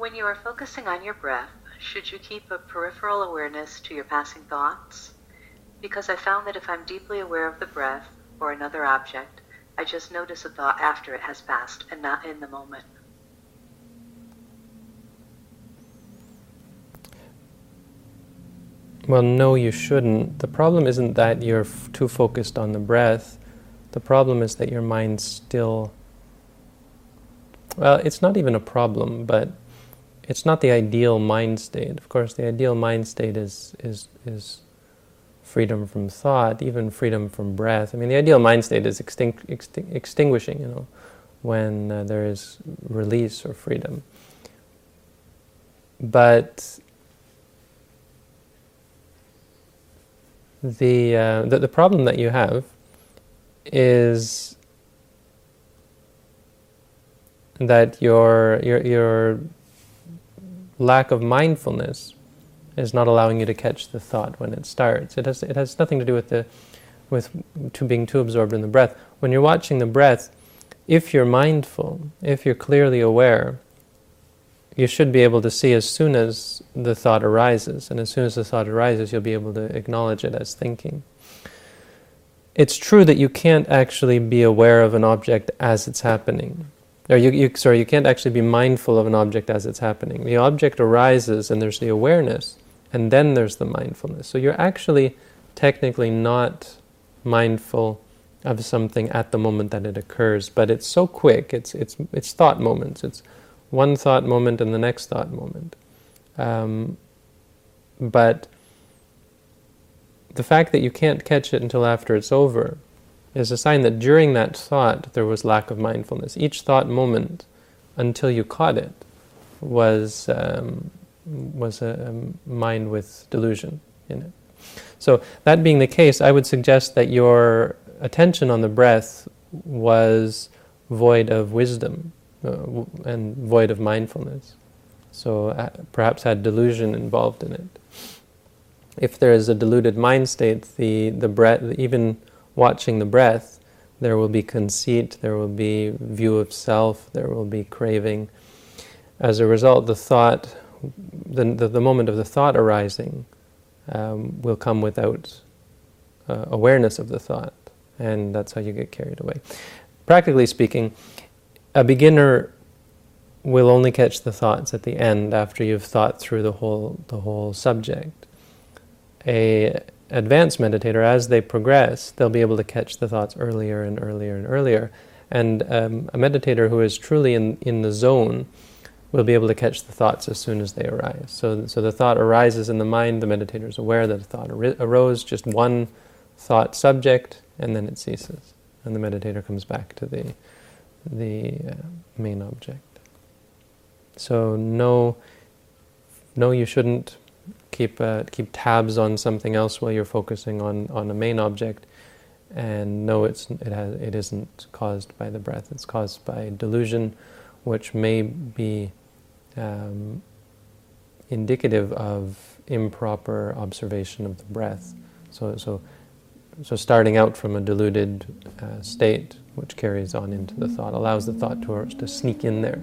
When you are focusing on your breath, should you keep a peripheral awareness to your passing thoughts? Because I found that if I'm deeply aware of the breath or another object, I just notice a thought after it has passed and not in the moment. Well, no, you shouldn't. The problem isn't that you're f- too focused on the breath. The problem is that your mind still. Well, it's not even a problem, but it's not the ideal mind state. Of course, the ideal mind state is is is freedom from thought, even freedom from breath. I mean, the ideal mind state is extinct, extinguishing. You know, when uh, there is release or freedom. But the, uh, the, the problem that you have is that your your lack of mindfulness is not allowing you to catch the thought when it starts. It has it has nothing to do with the with to being too absorbed in the breath. When you're watching the breath, if you're mindful, if you're clearly aware, you should be able to see as soon as the thought arises, and as soon as the thought arises, you'll be able to acknowledge it as thinking. It's true that you can't actually be aware of an object as it's happening. Or you, you, sorry, you can't actually be mindful of an object as it's happening. The object arises, and there's the awareness, and then there's the mindfulness. So you're actually technically not mindful of something at the moment that it occurs, but it's so quick. It's it's it's thought moments. It's one thought moment and the next thought moment. Um, but the fact that you can't catch it until after it's over is a sign that during that thought there was lack of mindfulness. Each thought moment, until you caught it, was um, was a, a mind with delusion in it. So that being the case, I would suggest that your attention on the breath was void of wisdom uh, and void of mindfulness. So uh, perhaps had delusion involved in it. If there is a deluded mind state, the, the breath, even watching the breath, there will be conceit, there will be view of self, there will be craving. As a result, the thought, the, the, the moment of the thought arising, um, will come without uh, awareness of the thought, and that's how you get carried away. Practically speaking, a beginner will only catch the thoughts at the end after you've thought through the whole the whole subject. A advanced meditator, as they progress, they'll be able to catch the thoughts earlier and earlier and earlier. And um, a meditator who is truly in, in the zone will be able to catch the thoughts as soon as they arise. So, so the thought arises in the mind, the meditator is aware that a thought ar- arose, just one thought subject, and then it ceases. And the meditator comes back to the the uh, main object. So no, no, you shouldn't keep uh, keep tabs on something else while you're focusing on, on a main object. And no, it's it has it isn't caused by the breath. It's caused by delusion, which may be um, indicative of improper observation of the breath. So so so starting out from a deluded uh, state which carries on into the thought, allows the thought to, to sneak in there.